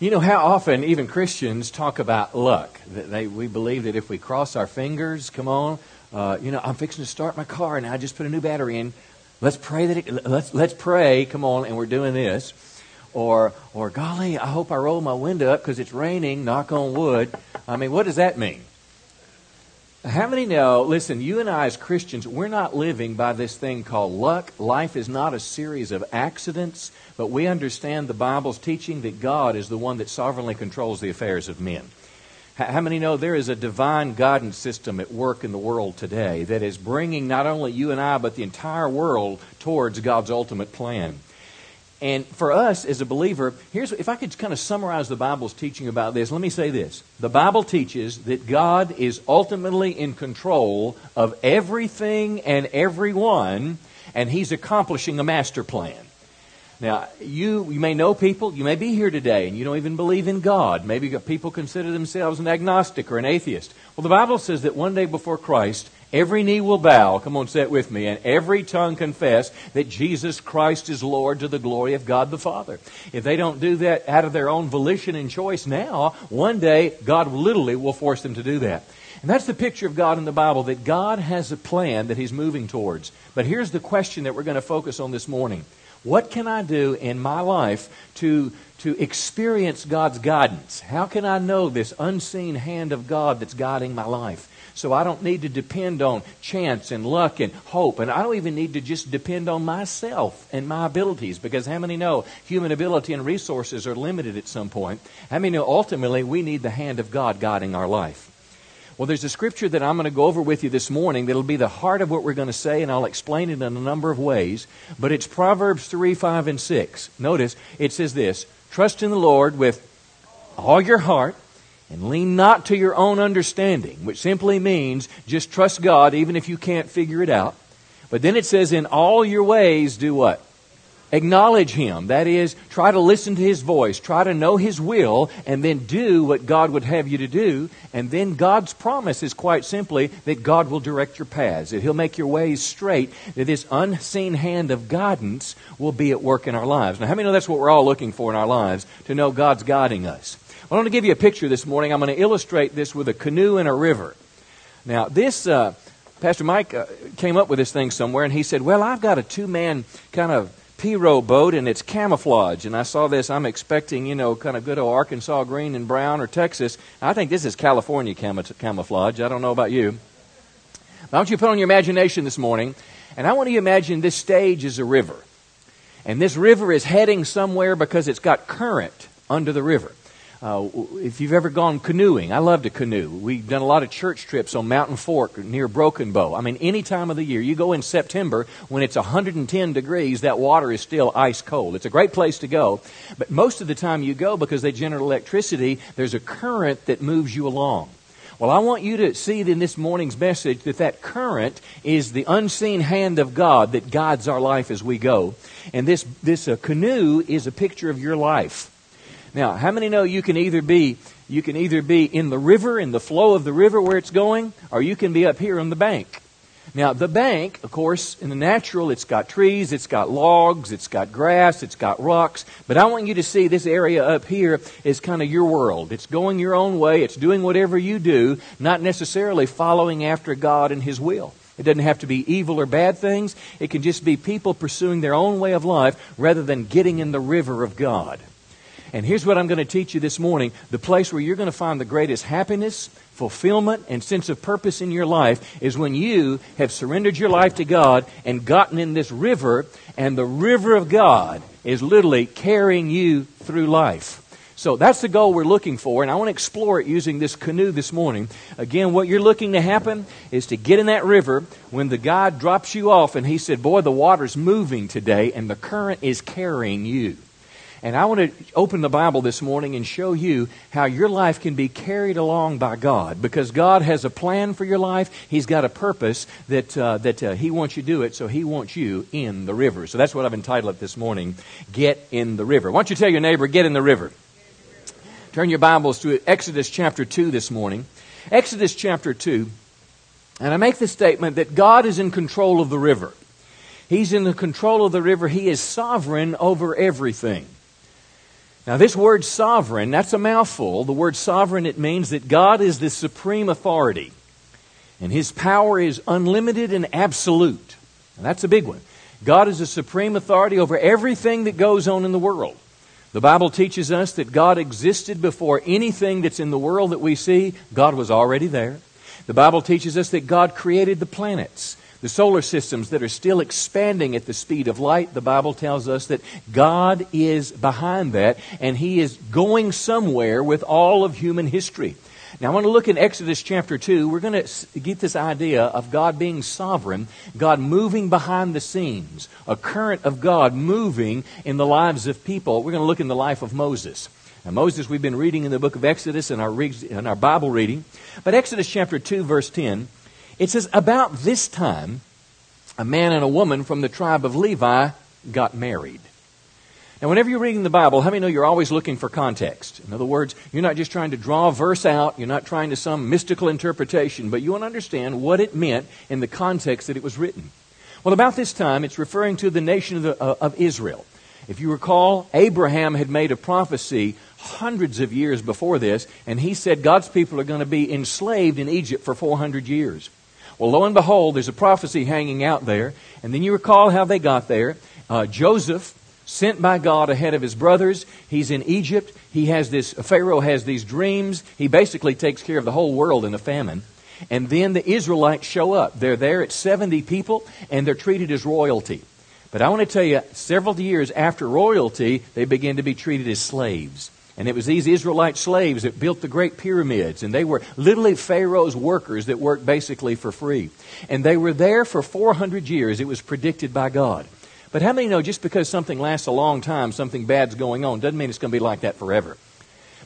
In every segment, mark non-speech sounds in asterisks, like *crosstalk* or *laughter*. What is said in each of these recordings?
You know how often even Christians talk about luck. They, we believe that if we cross our fingers, come on, uh, you know, I'm fixing to start my car and I just put a new battery in. Let's pray that it, let's let's pray. Come on, and we're doing this. Or or golly, I hope I roll my window up because it's raining. Knock on wood. I mean, what does that mean? How many know? Listen, you and I as Christians, we're not living by this thing called luck. Life is not a series of accidents, but we understand the Bible's teaching that God is the one that sovereignly controls the affairs of men. How many know there is a divine guidance system at work in the world today that is bringing not only you and I, but the entire world towards God's ultimate plan? And for us as a believer, here's if I could kind of summarize the Bible's teaching about this, let me say this. The Bible teaches that God is ultimately in control of everything and everyone, and He's accomplishing a master plan. Now, you, you may know people, you may be here today and you don't even believe in God. Maybe people consider themselves an agnostic or an atheist. Well, the Bible says that one day before Christ, every knee will bow, come on, say it with me, and every tongue confess that Jesus Christ is Lord to the glory of God the Father. If they don't do that out of their own volition and choice now, one day God literally will force them to do that. And that's the picture of God in the Bible, that God has a plan that He's moving towards. But here's the question that we're going to focus on this morning. What can I do in my life to, to experience God's guidance? How can I know this unseen hand of God that's guiding my life? So I don't need to depend on chance and luck and hope. And I don't even need to just depend on myself and my abilities because how many know human ability and resources are limited at some point? How many know ultimately we need the hand of God guiding our life? Well, there's a scripture that I'm going to go over with you this morning that'll be the heart of what we're going to say, and I'll explain it in a number of ways. But it's Proverbs 3, 5, and 6. Notice it says this Trust in the Lord with all your heart and lean not to your own understanding, which simply means just trust God even if you can't figure it out. But then it says, In all your ways, do what? Acknowledge Him. That is, try to listen to His voice, try to know His will, and then do what God would have you to do. And then God's promise is quite simply that God will direct your paths, that He'll make your ways straight, that this unseen hand of guidance will be at work in our lives. Now, how many know that's what we're all looking for in our lives? To know God's guiding us. I want to give you a picture this morning. I'm going to illustrate this with a canoe and a river. Now, this. Uh, Pastor Mike uh, came up with this thing somewhere, and he said, Well, I've got a two man kind of P row boat and it's camouflage. And I saw this, I'm expecting, you know, kind of good old Arkansas green and brown or Texas. I think this is California cam- camouflage. I don't know about you. But I want you to put on your imagination this morning, and I want you to imagine this stage is a river. And this river is heading somewhere because it's got current under the river. Uh, if you've ever gone canoeing, I love to canoe. We've done a lot of church trips on Mountain Fork near Broken Bow. I mean, any time of the year. You go in September when it's 110 degrees, that water is still ice cold. It's a great place to go. But most of the time you go because they generate electricity, there's a current that moves you along. Well, I want you to see in this morning's message that that current is the unseen hand of God that guides our life as we go. And this, this uh, canoe is a picture of your life. Now, how many know you can either be you can either be in the river, in the flow of the river where it's going, or you can be up here on the bank. Now, the bank, of course, in the natural, it's got trees, it's got logs, it's got grass, it's got rocks. But I want you to see this area up here is kind of your world. It's going your own way, it's doing whatever you do, not necessarily following after God and His will. It doesn't have to be evil or bad things. It can just be people pursuing their own way of life rather than getting in the river of God. And here's what I'm going to teach you this morning the place where you're going to find the greatest happiness, fulfillment, and sense of purpose in your life is when you have surrendered your life to God and gotten in this river, and the river of God is literally carrying you through life. So that's the goal we're looking for, and I want to explore it using this canoe this morning. Again, what you're looking to happen is to get in that river when the guide drops you off and he said, Boy, the water's moving today, and the current is carrying you. And I want to open the Bible this morning and show you how your life can be carried along by God because God has a plan for your life. He's got a purpose that, uh, that uh, He wants you to do it, so He wants you in the river. So that's what I've entitled it this morning Get in the River. Why don't you tell your neighbor, Get in the River? Turn your Bibles to Exodus chapter 2 this morning. Exodus chapter 2. And I make the statement that God is in control of the river. He's in the control of the river. He is sovereign over everything. Now, this word sovereign, that's a mouthful. The word sovereign, it means that God is the supreme authority, and his power is unlimited and absolute. And that's a big one. God is the supreme authority over everything that goes on in the world. The Bible teaches us that God existed before anything that's in the world that we see. God was already there. The Bible teaches us that God created the planets, the solar systems that are still expanding at the speed of light. The Bible tells us that God is behind that, and He is going somewhere with all of human history. Now, I want to look in Exodus chapter 2. We're going to get this idea of God being sovereign, God moving behind the scenes, a current of God moving in the lives of people. We're going to look in the life of Moses. Now, Moses, we've been reading in the book of Exodus in our, in our Bible reading. But Exodus chapter 2, verse 10, it says, About this time, a man and a woman from the tribe of Levi got married. Now, whenever you're reading the Bible, how many know you're always looking for context? In other words, you're not just trying to draw a verse out, you're not trying to some mystical interpretation, but you want to understand what it meant in the context that it was written. Well, about this time, it's referring to the nation of, the, uh, of Israel. If you recall, Abraham had made a prophecy hundreds of years before this, and he said God's people are going to be enslaved in Egypt for 400 years. Well, lo and behold, there's a prophecy hanging out there, and then you recall how they got there. Uh, Joseph sent by God ahead of his brothers. He's in Egypt. He has this, Pharaoh has these dreams. He basically takes care of the whole world in a famine. And then the Israelites show up. They're there at 70 people, and they're treated as royalty. But I want to tell you, several years after royalty, they begin to be treated as slaves. And it was these Israelite slaves that built the great pyramids. And they were literally Pharaoh's workers that worked basically for free. And they were there for 400 years. It was predicted by God. But how many know just because something lasts a long time, something bad's going on, doesn't mean it's going to be like that forever?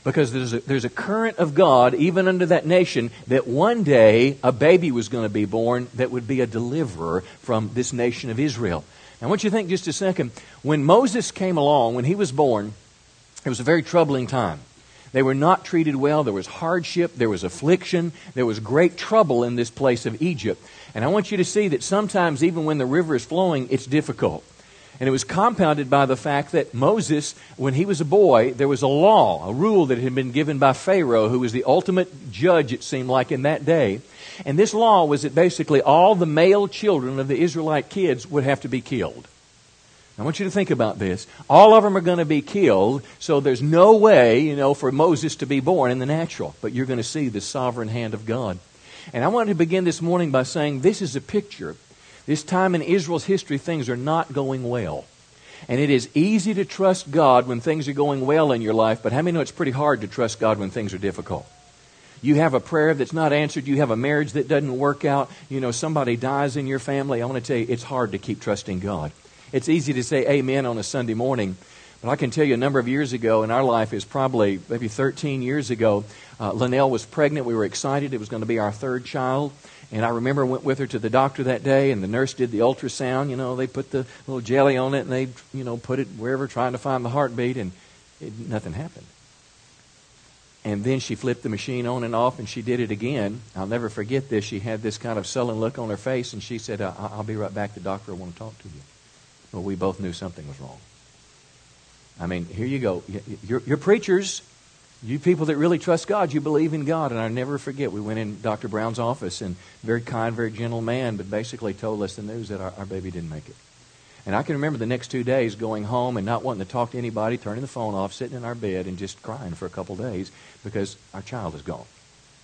Because there's a, there's a current of God, even under that nation, that one day a baby was going to be born that would be a deliverer from this nation of Israel. Now, I want you to think just a second. When Moses came along, when he was born, it was a very troubling time. They were not treated well. There was hardship. There was affliction. There was great trouble in this place of Egypt. And I want you to see that sometimes, even when the river is flowing, it's difficult. And it was compounded by the fact that Moses, when he was a boy, there was a law, a rule that had been given by Pharaoh, who was the ultimate judge, it seemed like, in that day. And this law was that basically all the male children of the Israelite kids would have to be killed. I want you to think about this. All of them are going to be killed, so there's no way, you know, for Moses to be born in the natural. But you're going to see the sovereign hand of God. And I wanted to begin this morning by saying this is a picture this time in Israel's history, things are not going well. And it is easy to trust God when things are going well in your life, but how many know it's pretty hard to trust God when things are difficult? You have a prayer that's not answered. You have a marriage that doesn't work out. You know, somebody dies in your family. I want to tell you, it's hard to keep trusting God. It's easy to say amen on a Sunday morning, but I can tell you a number of years ago in our life is probably maybe 13 years ago. Uh, Linnell was pregnant. We were excited. It was going to be our third child. And I remember I went with her to the doctor that day, and the nurse did the ultrasound. You know, they put the little jelly on it, and they, you know, put it wherever, trying to find the heartbeat, and it, nothing happened. And then she flipped the machine on and off, and she did it again. I'll never forget this. She had this kind of sullen look on her face, and she said, "I'll be right back. The doctor will want to talk to you." Well, we both knew something was wrong. I mean, here you go. You're, you're preachers. You people that really trust God, you believe in God. And I never forget, we went in Dr. Brown's office, and very kind, very gentle man, but basically told us the news that our, our baby didn't make it. And I can remember the next two days going home and not wanting to talk to anybody, turning the phone off, sitting in our bed, and just crying for a couple days because our child is gone.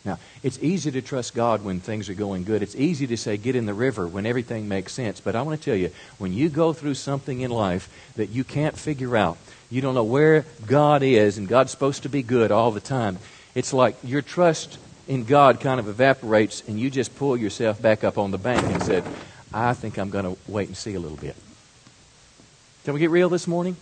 Now, it's easy to trust God when things are going good. It's easy to say, get in the river when everything makes sense. But I want to tell you, when you go through something in life that you can't figure out, you don't know where God is, and God's supposed to be good all the time. It's like your trust in God kind of evaporates, and you just pull yourself back up on the bank and said, I think I'm going to wait and see a little bit. Can we get real this morning?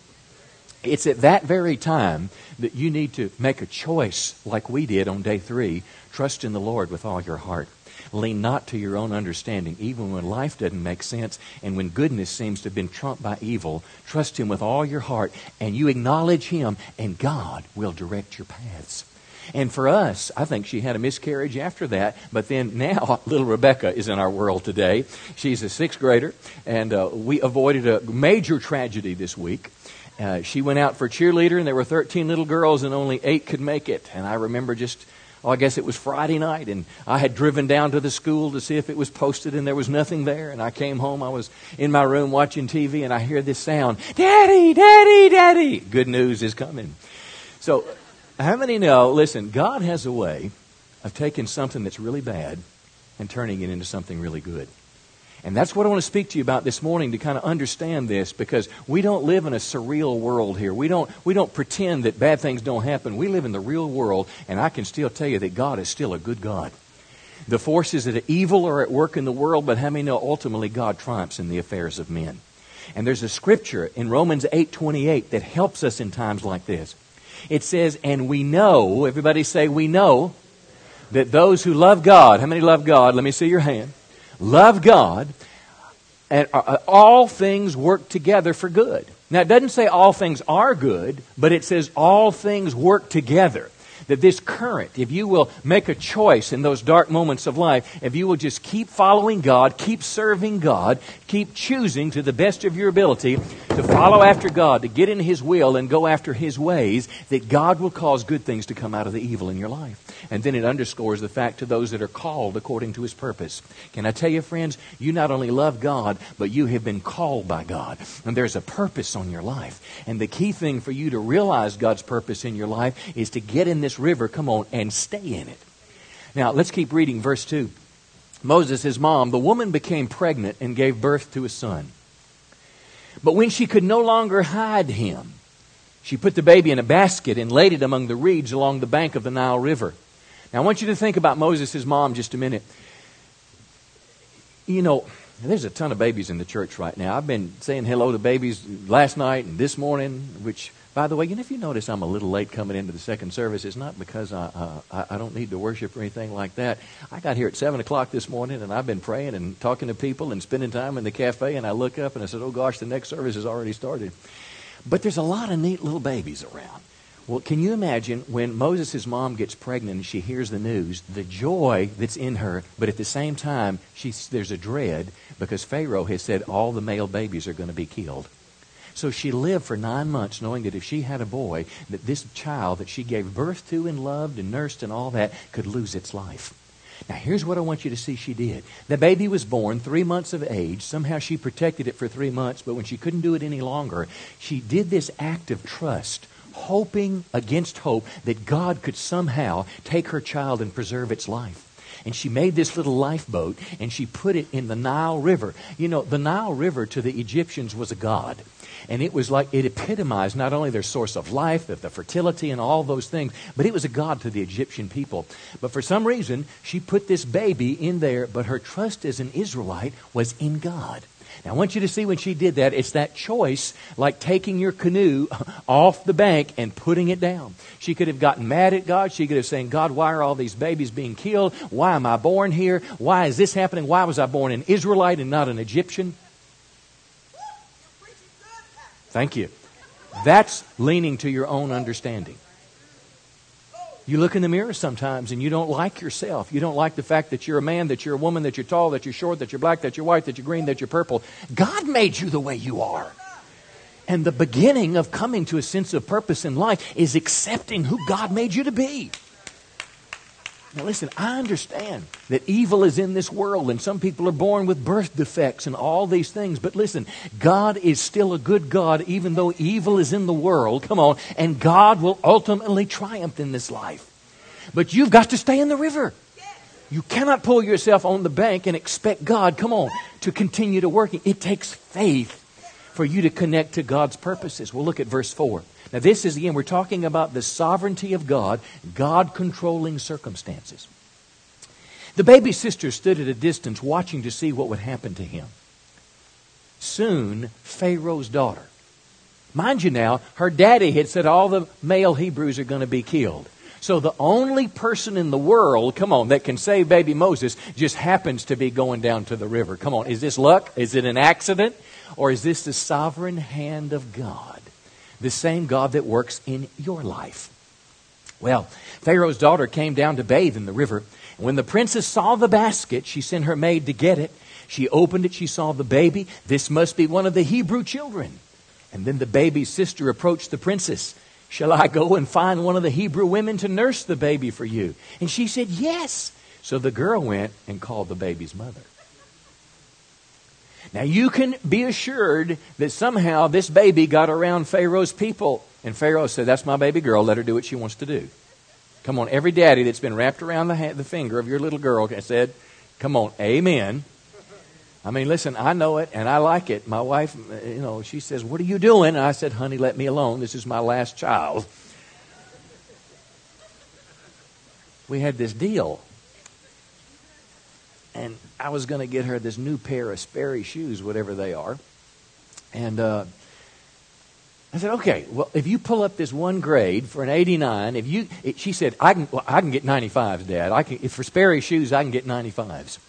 It's at that very time that you need to make a choice, like we did on day three. Trust in the Lord with all your heart. Lean not to your own understanding, even when life doesn't make sense and when goodness seems to have been trumped by evil. Trust Him with all your heart, and you acknowledge Him, and God will direct your paths. And for us, I think she had a miscarriage after that. But then now, *laughs* little Rebecca is in our world today. She's a sixth grader, and uh, we avoided a major tragedy this week. Uh, she went out for cheerleader, and there were 13 little girls, and only eight could make it. And I remember just, oh, I guess it was Friday night, and I had driven down to the school to see if it was posted, and there was nothing there. And I came home, I was in my room watching TV, and I hear this sound Daddy, Daddy, Daddy. Good news is coming. So, how many know, listen, God has a way of taking something that's really bad and turning it into something really good. And that's what I want to speak to you about this morning to kind of understand this because we don't live in a surreal world here. We don't, we don't pretend that bad things don't happen. We live in the real world, and I can still tell you that God is still a good God. The forces that are evil are at work in the world, but how many know ultimately God triumphs in the affairs of men? And there's a scripture in Romans 8:28 that helps us in times like this. It says, "And we know, everybody say we know, that those who love God, how many love God? Let me see your hand love God, and uh, uh, all things work together for good. Now, it doesn't say all things are good, but it says all things work together that this current, if you will make a choice in those dark moments of life, if you will just keep following God, keep serving God, keep choosing to the best of your ability to follow after God, to get in His will and go after His ways, that God will cause good things to come out of the evil in your life. And then it underscores the fact to those that are called according to His purpose. Can I tell you, friends, you not only love God, but you have been called by God. And there's a purpose on your life. And the key thing for you to realize God's purpose in your life is to get in this river, come on, and stay in it. Now, let's keep reading verse 2. Moses, his mom, the woman became pregnant and gave birth to a son. But when she could no longer hide him, she put the baby in a basket and laid it among the reeds along the bank of the Nile River. Now, I want you to think about Moses' mom just a minute. You know, there's a ton of babies in the church right now. I've been saying hello to babies last night and this morning, which by the way, you know, if you notice I'm a little late coming into the second service, it's not because I, uh, I, don't need to worship or anything like that. I got here at 7 o'clock this morning, and I've been praying and talking to people and spending time in the cafe, and I look up and I said, oh, gosh, the next service has already started. But there's a lot of neat little babies around. Well, can you imagine when Moses' mom gets pregnant and she hears the news, the joy that's in her, but at the same time, she's, there's a dread because Pharaoh has said all the male babies are going to be killed. So she lived for nine months knowing that if she had a boy, that this child that she gave birth to and loved and nursed and all that could lose its life. Now, here's what I want you to see she did. The baby was born three months of age. Somehow she protected it for three months, but when she couldn't do it any longer, she did this act of trust, hoping against hope that God could somehow take her child and preserve its life and she made this little lifeboat and she put it in the Nile River. You know, the Nile River to the Egyptians was a god. And it was like, it epitomized not only their source of life, of the fertility, and all those things, but it was a god to the Egyptian people. But for some reason, she put this baby in there, but her trust as an Israelite was in God. Now, I want you to see when she did that, it's that choice like taking your canoe *laughs* off the bank and putting it down. She could have gotten mad at God. She could have said, God, why are all these babies being killed? Why am I born here? Why is this happening? Why was I born an Israelite and not an Egyptian? Thank you. That's leaning to your own understanding. You look in the mirror sometimes and you don't like yourself. You don't like the fact that you're a man, that you're a woman, that you're tall, that you're short, that you're black, that you're white, that you're green, that you're purple. God made you the way you are. And the beginning of coming to a sense of purpose in life is accepting who God made you to be. Now, listen, I understand that evil is in this world, and some people are born with birth defects and all these things. But listen, God is still a good God, even though evil is in the world. Come on. And God will ultimately triumph in this life. But you've got to stay in the river. You cannot pull yourself on the bank and expect God, come on, to continue to work. It takes faith for you to connect to God's purposes. We'll look at verse 4. Now, this is again, we're talking about the sovereignty of God, God controlling circumstances. The baby sister stood at a distance watching to see what would happen to him. Soon, Pharaoh's daughter. Mind you now, her daddy had said all the male Hebrews are going to be killed. So the only person in the world, come on, that can save baby Moses just happens to be going down to the river. Come on, is this luck? Is it an accident? Or is this the sovereign hand of God? The same God that works in your life. Well, Pharaoh's daughter came down to bathe in the river. And when the princess saw the basket, she sent her maid to get it. She opened it. She saw the baby. This must be one of the Hebrew children. And then the baby's sister approached the princess. Shall I go and find one of the Hebrew women to nurse the baby for you? And she said, Yes. So the girl went and called the baby's mother. Now you can be assured that somehow this baby got around Pharaoh's people. And Pharaoh said, That's my baby girl. Let her do what she wants to do. Come on, every daddy that's been wrapped around the, the finger of your little girl said, Come on, amen. I mean, listen, I know it and I like it. My wife, uh, you know, she says, What are you doing? And I said, Honey, let me alone. This is my last child. We had this deal. And I was going to get her this new pair of Sperry shoes, whatever they are. And uh, I said, okay, well, if you pull up this one grade for an 89, if you, it, she said, I can, well, I can get 95s, Dad. I can, if for Sperry shoes, I can get 95s.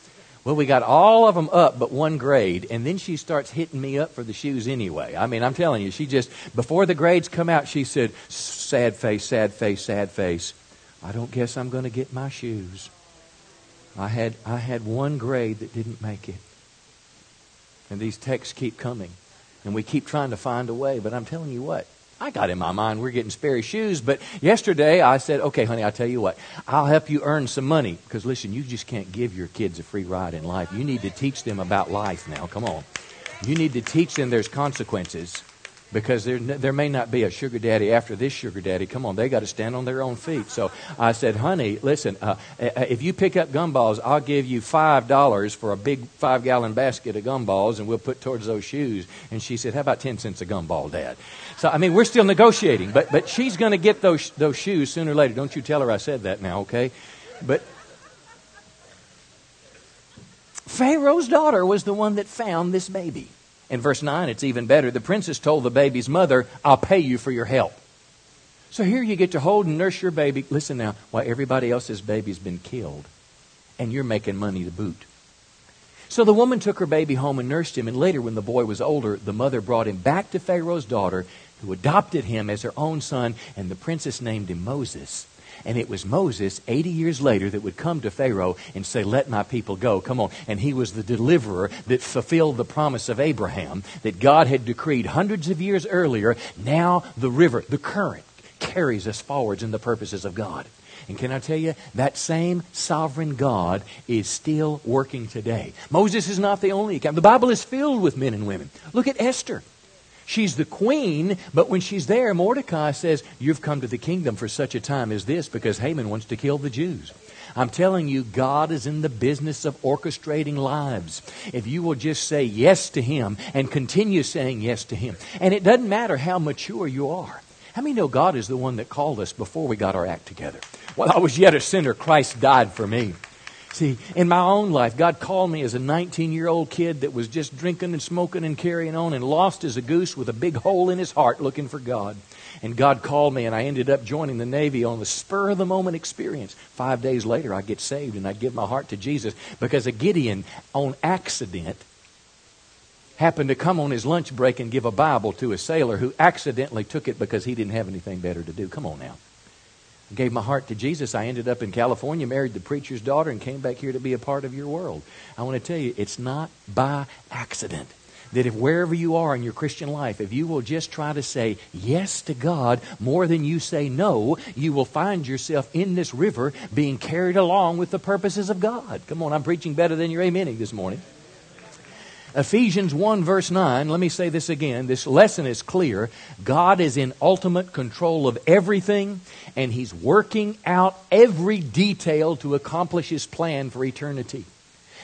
Well, we got all of them up but one grade, and then she starts hitting me up for the shoes anyway. I mean, I'm telling you, she just, before the grades come out, she said, sad face, sad face, sad face. I don't guess I'm going to get my shoes. I had, I had one grade that didn't make it. And these texts keep coming. And we keep trying to find a way. But I'm telling you what, I got in my mind we're getting Sperry shoes. But yesterday I said, okay, honey, I'll tell you what. I'll help you earn some money. Because listen, you just can't give your kids a free ride in life. You need to teach them about life now. Come on. You need to teach them there's consequences because there, there may not be a sugar daddy after this sugar daddy. Come on, they got to stand on their own feet. So I said, honey, listen, uh, uh, if you pick up gumballs, I'll give you $5 for a big five gallon basket of gumballs and we'll put towards those shoes. And she said, how about 10 cents a gumball, Dad? So, I mean, we're still negotiating, but, but she's going to get those, those shoes sooner or later. Don't you tell her I said that now, okay? But Pharaoh's daughter was the one that found this baby. In verse 9, it's even better. The princess told the baby's mother, I'll pay you for your help. So here you get to hold and nurse your baby. Listen now, while everybody else's baby's been killed, and you're making money to boot. So the woman took her baby home and nursed him, and later, when the boy was older, the mother brought him back to Pharaoh's daughter, who adopted him as her own son, and the princess named him Moses. And it was Moses, 80 years later, that would come to Pharaoh and say, Let my people go. Come on. And he was the deliverer that fulfilled the promise of Abraham that God had decreed hundreds of years earlier. Now the river, the current, carries us forwards in the purposes of God. And can I tell you, that same sovereign God is still working today. Moses is not the only account. The Bible is filled with men and women. Look at Esther. She's the queen, but when she's there, Mordecai says, You've come to the kingdom for such a time as this because Haman wants to kill the Jews. I'm telling you, God is in the business of orchestrating lives. If you will just say yes to Him and continue saying yes to Him, and it doesn't matter how mature you are. How many know God is the one that called us before we got our act together? While I was yet a sinner, Christ died for me. See, in my own life, God called me as a 19 year old kid that was just drinking and smoking and carrying on and lost as a goose with a big hole in his heart looking for God. And God called me, and I ended up joining the Navy on the spur of the moment experience. Five days later, I get saved and I give my heart to Jesus because a Gideon, on accident, happened to come on his lunch break and give a Bible to a sailor who accidentally took it because he didn't have anything better to do. Come on now gave my heart to Jesus. I ended up in California, married the preacher's daughter, and came back here to be a part of your world. I want to tell you, it's not by accident. That if wherever you are in your Christian life, if you will just try to say yes to God more than you say no, you will find yourself in this river being carried along with the purposes of God. Come on, I'm preaching better than you're amening this morning. Ephesians 1, verse 9, let me say this again. This lesson is clear. God is in ultimate control of everything, and He's working out every detail to accomplish His plan for eternity.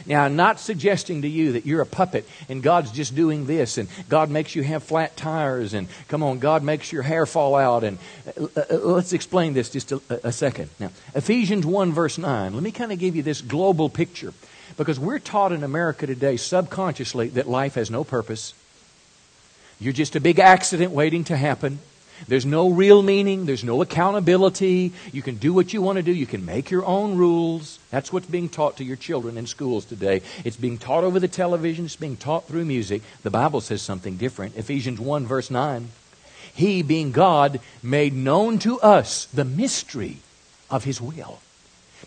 Now, I'm not suggesting to you that you're a puppet and God's just doing this and God makes you have flat tires and come on, God makes your hair fall out. And uh, uh, let's explain this just a, a second. Now, Ephesians 1, verse 9, let me kind of give you this global picture. Because we're taught in America today subconsciously that life has no purpose. You're just a big accident waiting to happen. There's no real meaning. There's no accountability. You can do what you want to do. You can make your own rules. That's what's being taught to your children in schools today. It's being taught over the television. It's being taught through music. The Bible says something different. Ephesians 1, verse 9. He, being God, made known to us the mystery of His will.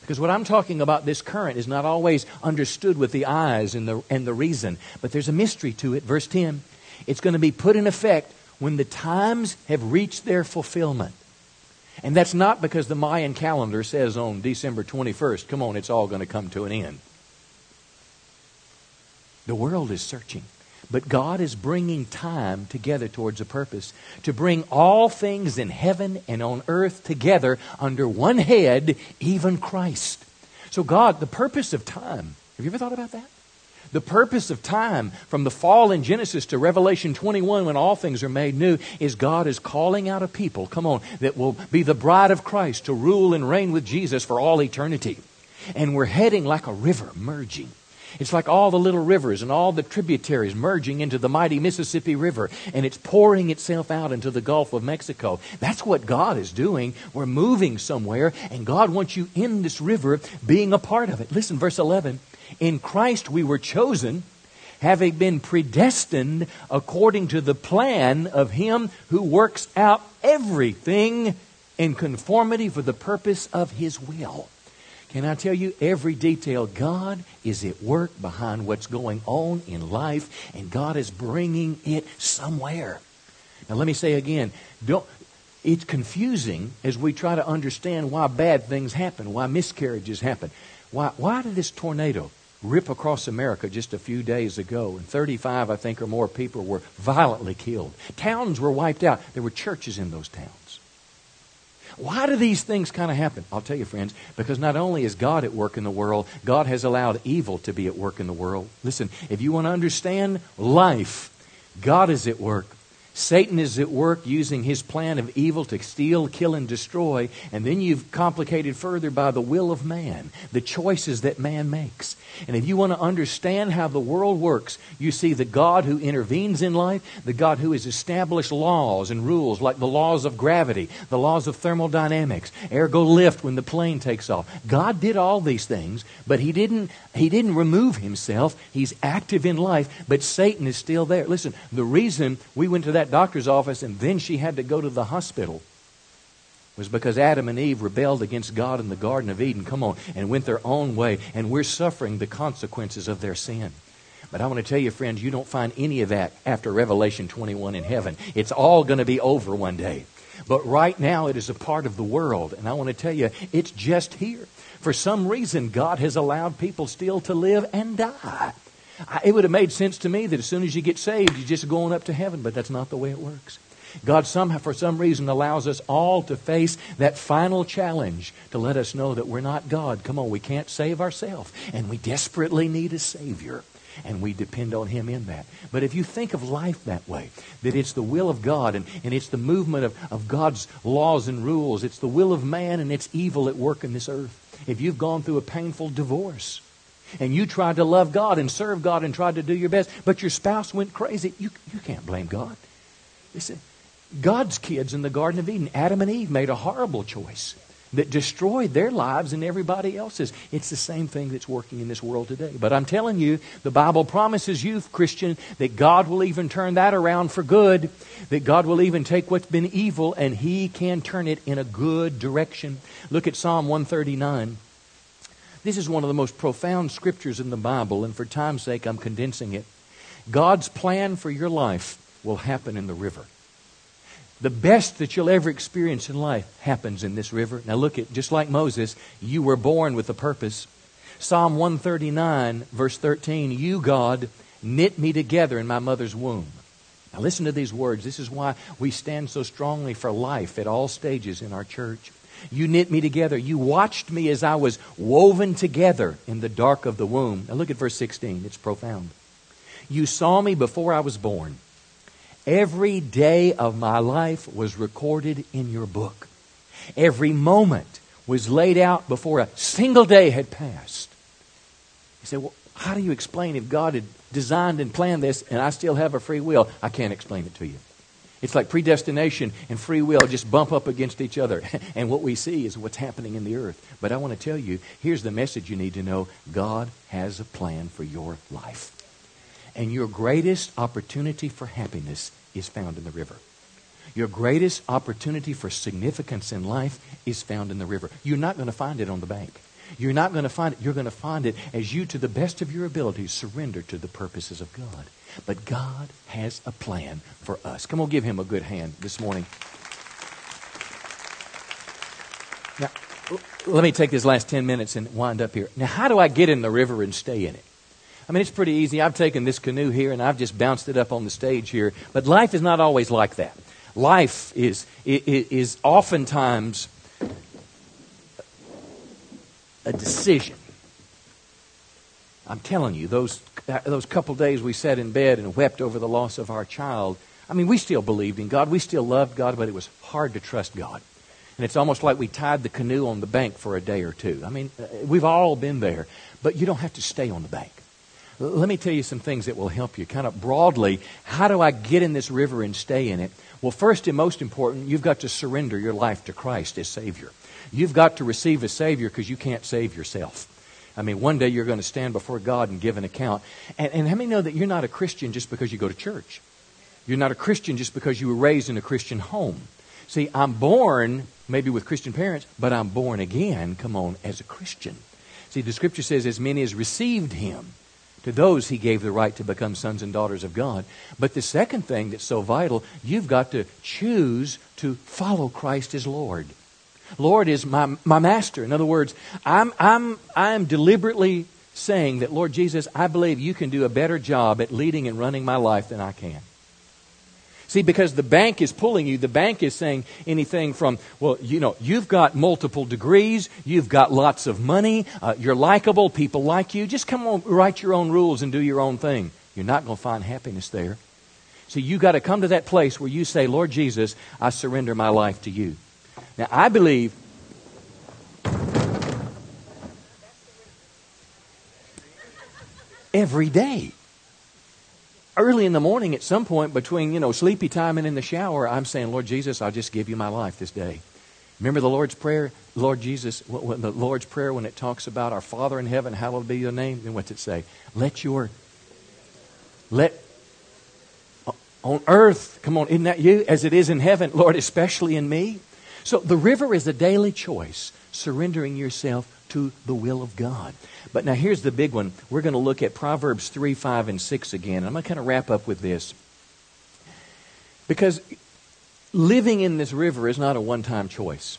Because what I'm talking about, this current, is not always understood with the eyes and the, and the reason, but there's a mystery to it. Verse 10 it's going to be put in effect when the times have reached their fulfillment. And that's not because the Mayan calendar says on December 21st, come on, it's all going to come to an end. The world is searching. But God is bringing time together towards a purpose to bring all things in heaven and on earth together under one head, even Christ. So, God, the purpose of time, have you ever thought about that? The purpose of time, from the fall in Genesis to Revelation 21, when all things are made new, is God is calling out a people, come on, that will be the bride of Christ to rule and reign with Jesus for all eternity. And we're heading like a river merging. It's like all the little rivers and all the tributaries merging into the mighty Mississippi River, and it's pouring itself out into the Gulf of Mexico. That's what God is doing. We're moving somewhere, and God wants you in this river being a part of it. Listen, verse 11. In Christ we were chosen, having been predestined according to the plan of Him who works out everything in conformity for the purpose of His will. Can I tell you every detail? God is at work behind what's going on in life, and God is bringing it somewhere. Now, let me say again don't, it's confusing as we try to understand why bad things happen, why miscarriages happen. Why, why did this tornado rip across America just a few days ago? And 35, I think, or more people were violently killed. Towns were wiped out. There were churches in those towns. Why do these things kind of happen? I'll tell you, friends, because not only is God at work in the world, God has allowed evil to be at work in the world. Listen, if you want to understand life, God is at work. Satan is at work using his plan of evil to steal, kill, and destroy. And then you've complicated further by the will of man, the choices that man makes. And if you want to understand how the world works, you see the God who intervenes in life, the God who has established laws and rules like the laws of gravity, the laws of thermodynamics, ergo lift when the plane takes off. God did all these things, but he didn't he didn't remove himself. He's active in life, but Satan is still there. Listen, the reason we went to that doctor's office and then she had to go to the hospital was because Adam and Eve rebelled against God in the Garden of Eden. Come on, and went their own way, and we're suffering the consequences of their sin. But I want to tell you, friends, you don't find any of that after Revelation 21 in heaven. It's all going to be over one day. But right now, it is a part of the world. And I want to tell you, it's just here. For some reason, God has allowed people still to live and die. It would have made sense to me that as soon as you get saved, you're just going up to heaven, but that's not the way it works. God somehow, for some reason, allows us all to face that final challenge to let us know that we're not God. Come on, we can't save ourselves, and we desperately need a Savior. And we depend on Him in that. But if you think of life that way, that it's the will of God and, and it's the movement of, of God's laws and rules, it's the will of man and it's evil at work in this earth. If you've gone through a painful divorce, and you tried to love God and serve God and tried to do your best, but your spouse went crazy, you, you can't blame God. Listen, God's kids in the Garden of Eden, Adam and Eve, made a horrible choice that destroyed their lives and everybody else's. It's the same thing that's working in this world today. But I'm telling you, the Bible promises you, Christian, that God will even turn that around for good, that God will even take what's been evil and He can turn it in a good direction. Look at Psalm 139. This is one of the most profound scriptures in the Bible, and for time's sake, I'm condensing it. God's plan for your life will happen in the river. The best that you'll ever experience in life happens in this river. Now, look at just like Moses, you were born with a purpose. Psalm 139, verse 13 You, God, knit me together in my mother's womb. Now, listen to these words. This is why we stand so strongly for life at all stages in our church. You knit me together. You watched me as I was woven together in the dark of the womb. Now look at verse 16. It's profound. You saw me before I was born. Every day of my life was recorded in your book. Every moment was laid out before a single day had passed. You say, well, how do you explain if God had designed and planned this and I still have a free will? I can't explain it to you. It's like predestination and free will just bump up against each other. *laughs* and what we see is what's happening in the earth. But I want to tell you here's the message you need to know God has a plan for your life. And your greatest opportunity for happiness is found in the river. Your greatest opportunity for significance in life is found in the river. You're not going to find it on the bank. You're not going to find it. You're going to find it as you, to the best of your abilities, surrender to the purposes of God. But God has a plan for us. Come on, give him a good hand this morning. Now, let me take this last 10 minutes and wind up here. Now, how do I get in the river and stay in it? I mean, it's pretty easy. I've taken this canoe here and I've just bounced it up on the stage here. But life is not always like that. Life is, is oftentimes a decision. I'm telling you, those, those couple days we sat in bed and wept over the loss of our child, I mean, we still believed in God. We still loved God, but it was hard to trust God. And it's almost like we tied the canoe on the bank for a day or two. I mean, we've all been there, but you don't have to stay on the bank. Let me tell you some things that will help you. Kind of broadly, how do I get in this river and stay in it? Well, first and most important, you've got to surrender your life to Christ as Savior. You've got to receive a Savior because you can't save yourself. I mean, one day you're going to stand before God and give an account. And, and how many know that you're not a Christian just because you go to church? You're not a Christian just because you were raised in a Christian home. See, I'm born maybe with Christian parents, but I'm born again, come on, as a Christian. See, the scripture says, as many as received him, to those he gave the right to become sons and daughters of God. But the second thing that's so vital, you've got to choose to follow Christ as Lord. Lord is my, my master. In other words, I'm, I'm, I'm deliberately saying that, Lord Jesus, I believe you can do a better job at leading and running my life than I can. See, because the bank is pulling you, the bank is saying anything from, well, you know, you've got multiple degrees, you've got lots of money, uh, you're likable, people like you, just come on, write your own rules and do your own thing. You're not going to find happiness there. See, you got to come to that place where you say, Lord Jesus, I surrender my life to you. Now, I believe every day. Early in the morning, at some point between, you know, sleepy time and in the shower, I'm saying, Lord Jesus, I'll just give you my life this day. Remember the Lord's Prayer? Lord Jesus, the Lord's Prayer, when it talks about our Father in heaven, hallowed be your name, then what's it say? Let your, let, uh, on earth, come on, isn't that you? As it is in heaven, Lord, especially in me. So the river is a daily choice, surrendering yourself to the will of God. But now here's the big one. We're going to look at Proverbs 3, 5, and 6 again. And I'm going to kind of wrap up with this. Because living in this river is not a one time choice,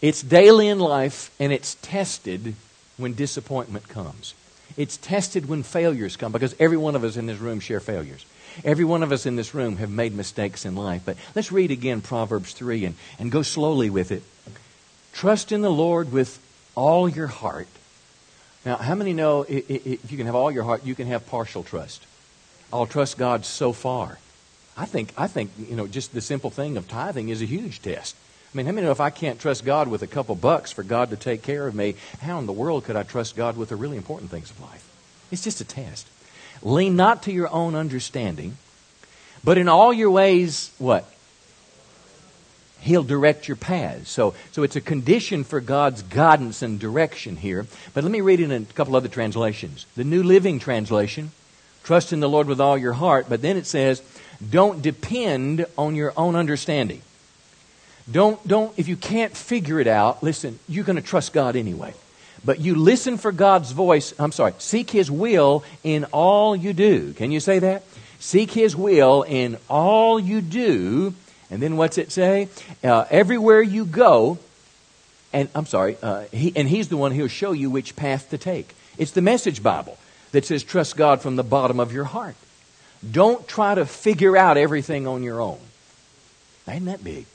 it's daily in life, and it's tested when disappointment comes. It's tested when failures come, because every one of us in this room share failures. Every one of us in this room have made mistakes in life. But let's read again Proverbs 3 and, and go slowly with it. Trust in the Lord with all your heart. Now, how many know if you can have all your heart, you can have partial trust? I'll trust God so far. I think, I think, you know, just the simple thing of tithing is a huge test. I mean, how many know if I can't trust God with a couple bucks for God to take care of me, how in the world could I trust God with the really important things of life? It's just a test. Lean not to your own understanding, but in all your ways, what? He'll direct your paths. So, so it's a condition for God's guidance and direction here. But let me read in a couple other translations. The New Living Translation, trust in the Lord with all your heart, but then it says, don't depend on your own understanding. Don't, don't, if you can't figure it out, listen, you're going to trust God anyway. But you listen for God's voice. I'm sorry, seek His will in all you do. Can you say that? Seek His will in all you do. And then what's it say? Uh, everywhere you go, and I'm sorry, uh, he, and He's the one who'll show you which path to take. It's the Message Bible that says, trust God from the bottom of your heart. Don't try to figure out everything on your own. Ain't that big?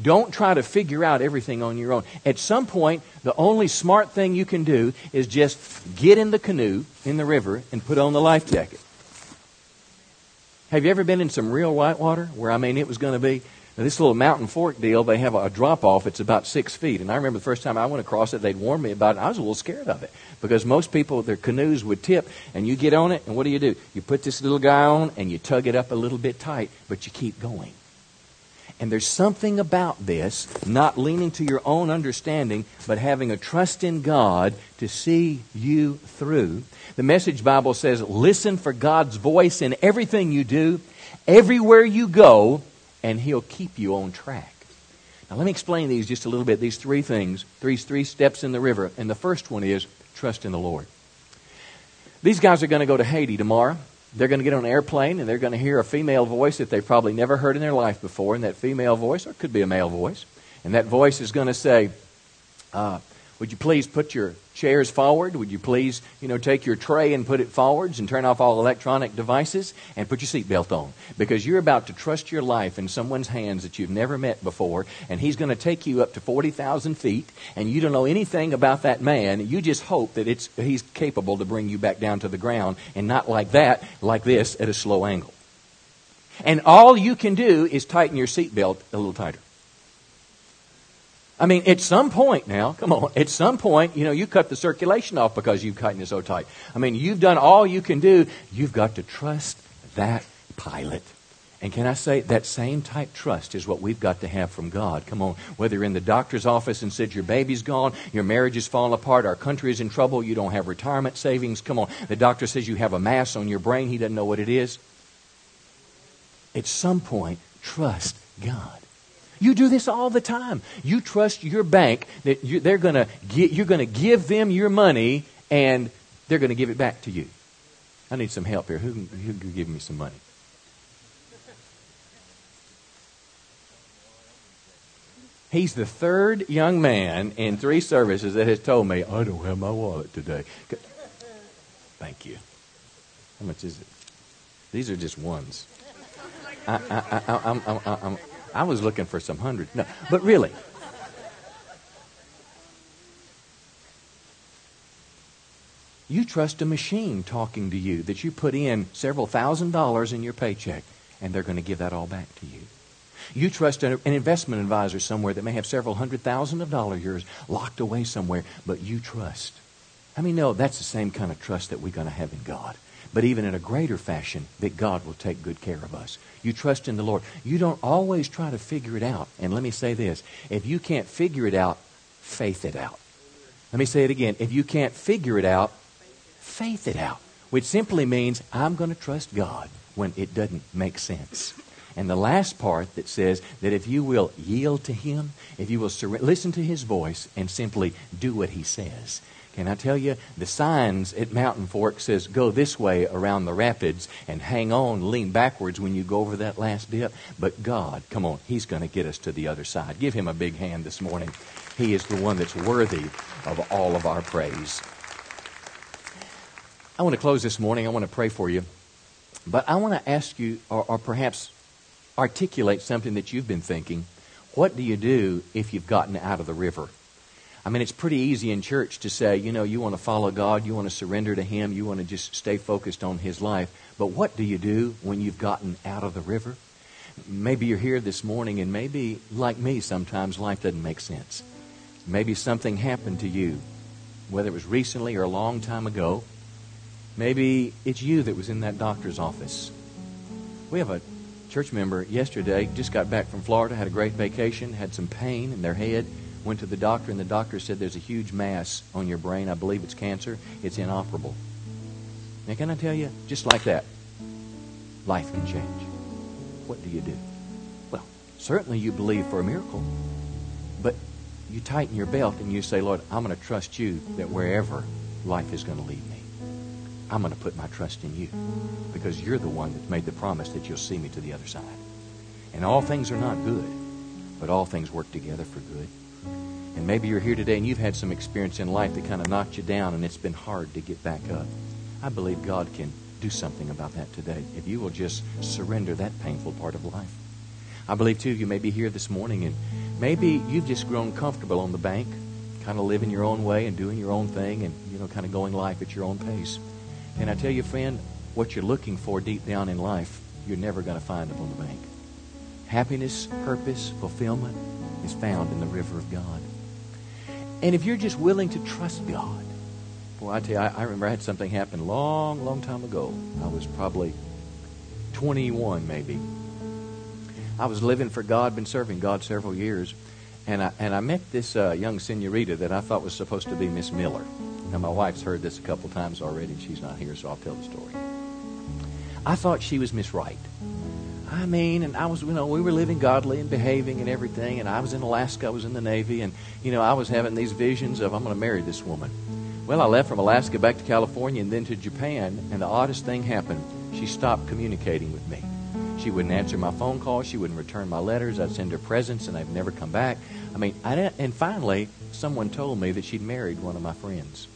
Don't try to figure out everything on your own. At some point, the only smart thing you can do is just get in the canoe in the river and put on the life jacket. Have you ever been in some real whitewater where, I mean, it was going to be now, this little mountain fork deal, they have a drop off. It's about six feet. And I remember the first time I went across it, they'd warned me about it. I was a little scared of it because most people, their canoes would tip, and you get on it, and what do you do? You put this little guy on, and you tug it up a little bit tight, but you keep going. And there's something about this, not leaning to your own understanding, but having a trust in God to see you through. The Message Bible says, listen for God's voice in everything you do, everywhere you go, and He'll keep you on track. Now, let me explain these just a little bit. These three things, these three steps in the river. And the first one is trust in the Lord. These guys are going to go to Haiti tomorrow. They're going to get on an airplane and they're going to hear a female voice that they've probably never heard in their life before. And that female voice, or it could be a male voice, and that voice is going to say, uh, would you please put your chairs forward? Would you please, you know, take your tray and put it forwards and turn off all electronic devices and put your seatbelt on? Because you're about to trust your life in someone's hands that you've never met before, and he's going to take you up to 40,000 feet, and you don't know anything about that man. You just hope that it's, he's capable to bring you back down to the ground, and not like that, like this, at a slow angle. And all you can do is tighten your seatbelt a little tighter. I mean, at some point now, come on, at some point, you know, you cut the circulation off because you've tightened it so tight. I mean, you've done all you can do. You've got to trust that pilot. And can I say that same type trust is what we've got to have from God? Come on, whether you're in the doctor's office and said your baby's gone, your marriage is falling apart, our country is in trouble, you don't have retirement savings. Come on, the doctor says you have a mass on your brain, he doesn't know what it is. At some point, trust God. You do this all the time. You trust your bank that you, they're going to you're going to give them your money and they're going to give it back to you. I need some help here. Who, who can give me some money? He's the third young man in three services that has told me, I don't have my wallet today. Thank you. How much is it? These are just ones. I, I, I, I'm, I'm, I'm, I was looking for some hundreds. No, but really. You trust a machine talking to you that you put in several thousand dollars in your paycheck, and they're going to give that all back to you. You trust an investment advisor somewhere that may have several hundred thousand of dollars yours locked away somewhere, but you trust. I mean, no, that's the same kind of trust that we're going to have in God but even in a greater fashion, that God will take good care of us. You trust in the Lord. You don't always try to figure it out. And let me say this if you can't figure it out, faith it out. Let me say it again. If you can't figure it out, faith it out, which simply means I'm going to trust God when it doesn't make sense. And the last part that says that if you will yield to Him, if you will sur- listen to His voice and simply do what He says, can I tell you, the signs at Mountain Fork says go this way around the rapids and hang on, lean backwards when you go over that last dip. But God, come on, He's going to get us to the other side. Give Him a big hand this morning. He is the one that's worthy of all of our praise. I want to close this morning. I want to pray for you. But I want to ask you, or, or perhaps articulate something that you've been thinking. What do you do if you've gotten out of the river? I mean, it's pretty easy in church to say, you know, you want to follow God, you want to surrender to Him, you want to just stay focused on His life. But what do you do when you've gotten out of the river? Maybe you're here this morning, and maybe, like me, sometimes life doesn't make sense. Maybe something happened to you, whether it was recently or a long time ago. Maybe it's you that was in that doctor's office. We have a church member yesterday, just got back from Florida, had a great vacation, had some pain in their head Went to the doctor, and the doctor said there's a huge mass on your brain. I believe it's cancer. It's inoperable. Now, can I tell you, just like that, life can change. What do you do? Well, certainly you believe for a miracle, but you tighten your belt and you say, Lord, I'm going to trust you that wherever life is going to lead me, I'm going to put my trust in you because you're the one that made the promise that you'll see me to the other side. And all things are not good, but all things work together for good. And maybe you're here today and you've had some experience in life that kind of knocked you down and it's been hard to get back up. I believe God can do something about that today if you will just surrender that painful part of life. I believe, too, you may be here this morning and maybe you've just grown comfortable on the bank, kind of living your own way and doing your own thing and, you know, kind of going life at your own pace. And I tell you, friend, what you're looking for deep down in life, you're never going to find it on the bank. Happiness, purpose, fulfillment is found in the river of God. And if you're just willing to trust God, boy, I tell you, I, I remember I had something happen long, long time ago. I was probably 21, maybe. I was living for God, been serving God several years, and I, and I met this uh, young senorita that I thought was supposed to be Miss Miller. Now, my wife's heard this a couple times already. And she's not here, so I'll tell the story. I thought she was Miss Right. I mean, and I was, you know, we were living godly and behaving and everything. And I was in Alaska, I was in the Navy, and, you know, I was having these visions of, I'm going to marry this woman. Well, I left from Alaska back to California and then to Japan, and the oddest thing happened. She stopped communicating with me. She wouldn't answer my phone calls. She wouldn't return my letters. I'd send her presents, and they'd never come back. I mean, I didn't, and finally, someone told me that she'd married one of my friends.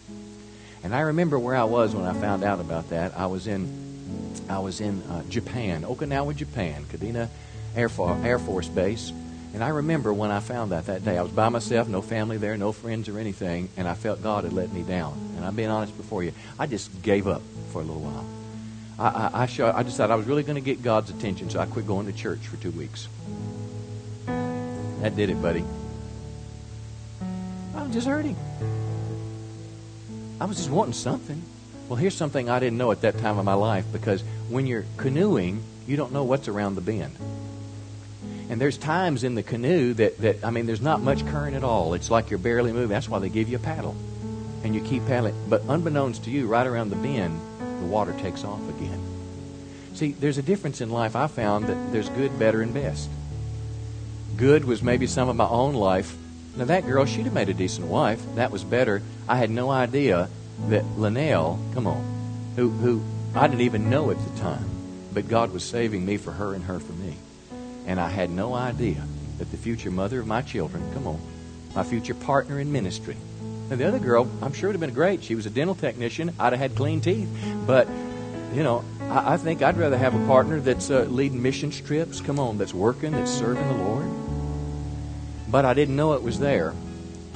And I remember where I was when I found out about that. I was in I was in uh, Japan, Okinawa, Japan, Kadena Air, For- Air Force Base. And I remember when I found that that day, I was by myself, no family there, no friends or anything, and I felt God had let me down. And I'm being honest before you, I just gave up for a little while. I, I, I, show, I decided I was really going to get God's attention, so I quit going to church for two weeks. That did it, buddy. I was just hurting. I was just wanting something. Well, here's something I didn't know at that time of my life because when you're canoeing, you don't know what's around the bend. And there's times in the canoe that, that, I mean, there's not much current at all. It's like you're barely moving. That's why they give you a paddle. And you keep paddling. But unbeknownst to you, right around the bend, the water takes off again. See, there's a difference in life. I found that there's good, better, and best. Good was maybe some of my own life. Now, that girl, she'd have made a decent wife. That was better. I had no idea that Linnell, come on, who, who I didn't even know at the time, but God was saving me for her and her for me. And I had no idea that the future mother of my children, come on, my future partner in ministry. And the other girl, I'm sure would have been great. She was a dental technician. I'd have had clean teeth. But, you know, I, I think I'd rather have a partner that's uh, leading mission trips, come on, that's working, that's serving the Lord. But I didn't know it was there.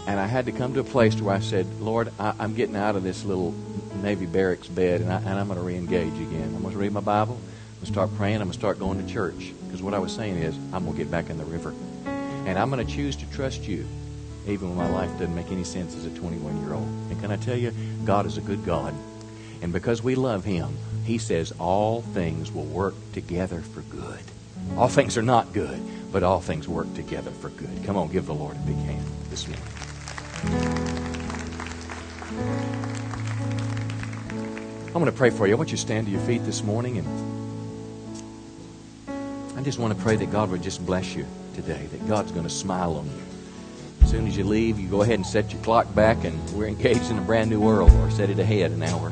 And I had to come to a place where I said, Lord, I, am getting out of this little Navy barracks bed, and, I, and I'm going to reengage again. I'm going to read my Bible. I'm going to start praying. I'm going to start going to church. Because what I was saying is, I'm going to get back in the river. And I'm going to choose to trust you, even when my life doesn't make any sense as a 21 year old. And can I tell you, God is a good God. And because we love Him, He says all things will work together for good. All things are not good, but all things work together for good. Come on, give the Lord a big hand this morning. I'm going to pray for you. I want you to stand to your feet this morning and I just want to pray that God would just bless you today, that God's going to smile on you. As soon as you leave, you go ahead and set your clock back, and we're engaged in a brand new world, or set it ahead an hour.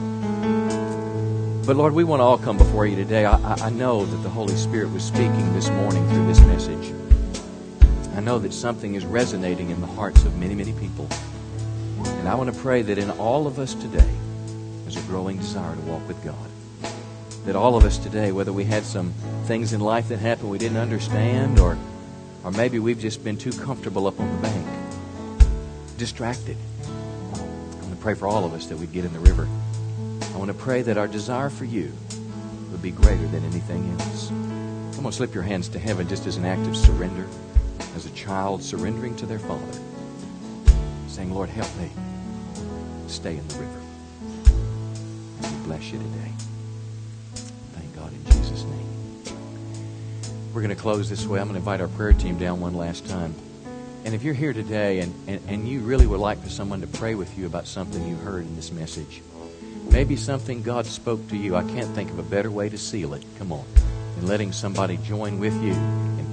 But Lord, we want to all come before you today. I, I know that the Holy Spirit was speaking this morning through this message. I know that something is resonating in the hearts of many, many people. And I want to pray that in all of us today, there's a growing desire to walk with God. That all of us today, whether we had some things in life that happened we didn't understand, or, or maybe we've just been too comfortable up on the bank, distracted. I want to pray for all of us that we'd get in the river. I want to pray that our desire for you would be greater than anything else. Come on, slip your hands to heaven just as an act of surrender as a child surrendering to their father, saying, Lord, help me stay in the river. We bless you today. Thank God in Jesus' name. We're going to close this way. I'm going to invite our prayer team down one last time. And if you're here today and, and, and you really would like for someone to pray with you about something you heard in this message, maybe something God spoke to you, I can't think of a better way to seal it. Come on. And letting somebody join with you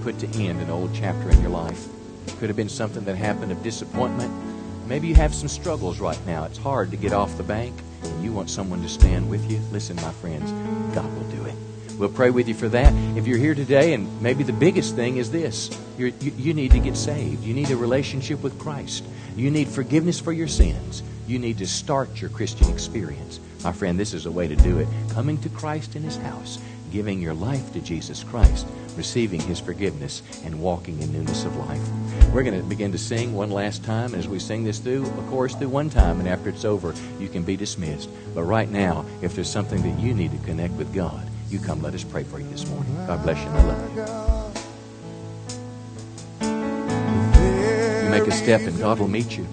put to end an old chapter in your life. It could have been something that happened of disappointment. Maybe you have some struggles right now. It's hard to get off the bank, and you want someone to stand with you. Listen, my friends, God will do it. We'll pray with you for that. If you're here today, and maybe the biggest thing is this you you, need to get saved. You need a relationship with Christ. You need forgiveness for your sins. You need to start your Christian experience. My friend, this is a way to do it. Coming to Christ in His house, giving your life to Jesus Christ receiving His forgiveness and walking in newness of life. We're going to begin to sing one last time. As we sing this through, of course, through one time, and after it's over, you can be dismissed. But right now, if there's something that you need to connect with God, you come. Let us pray for you this morning. God bless you and I love you. You make a step and God will meet you.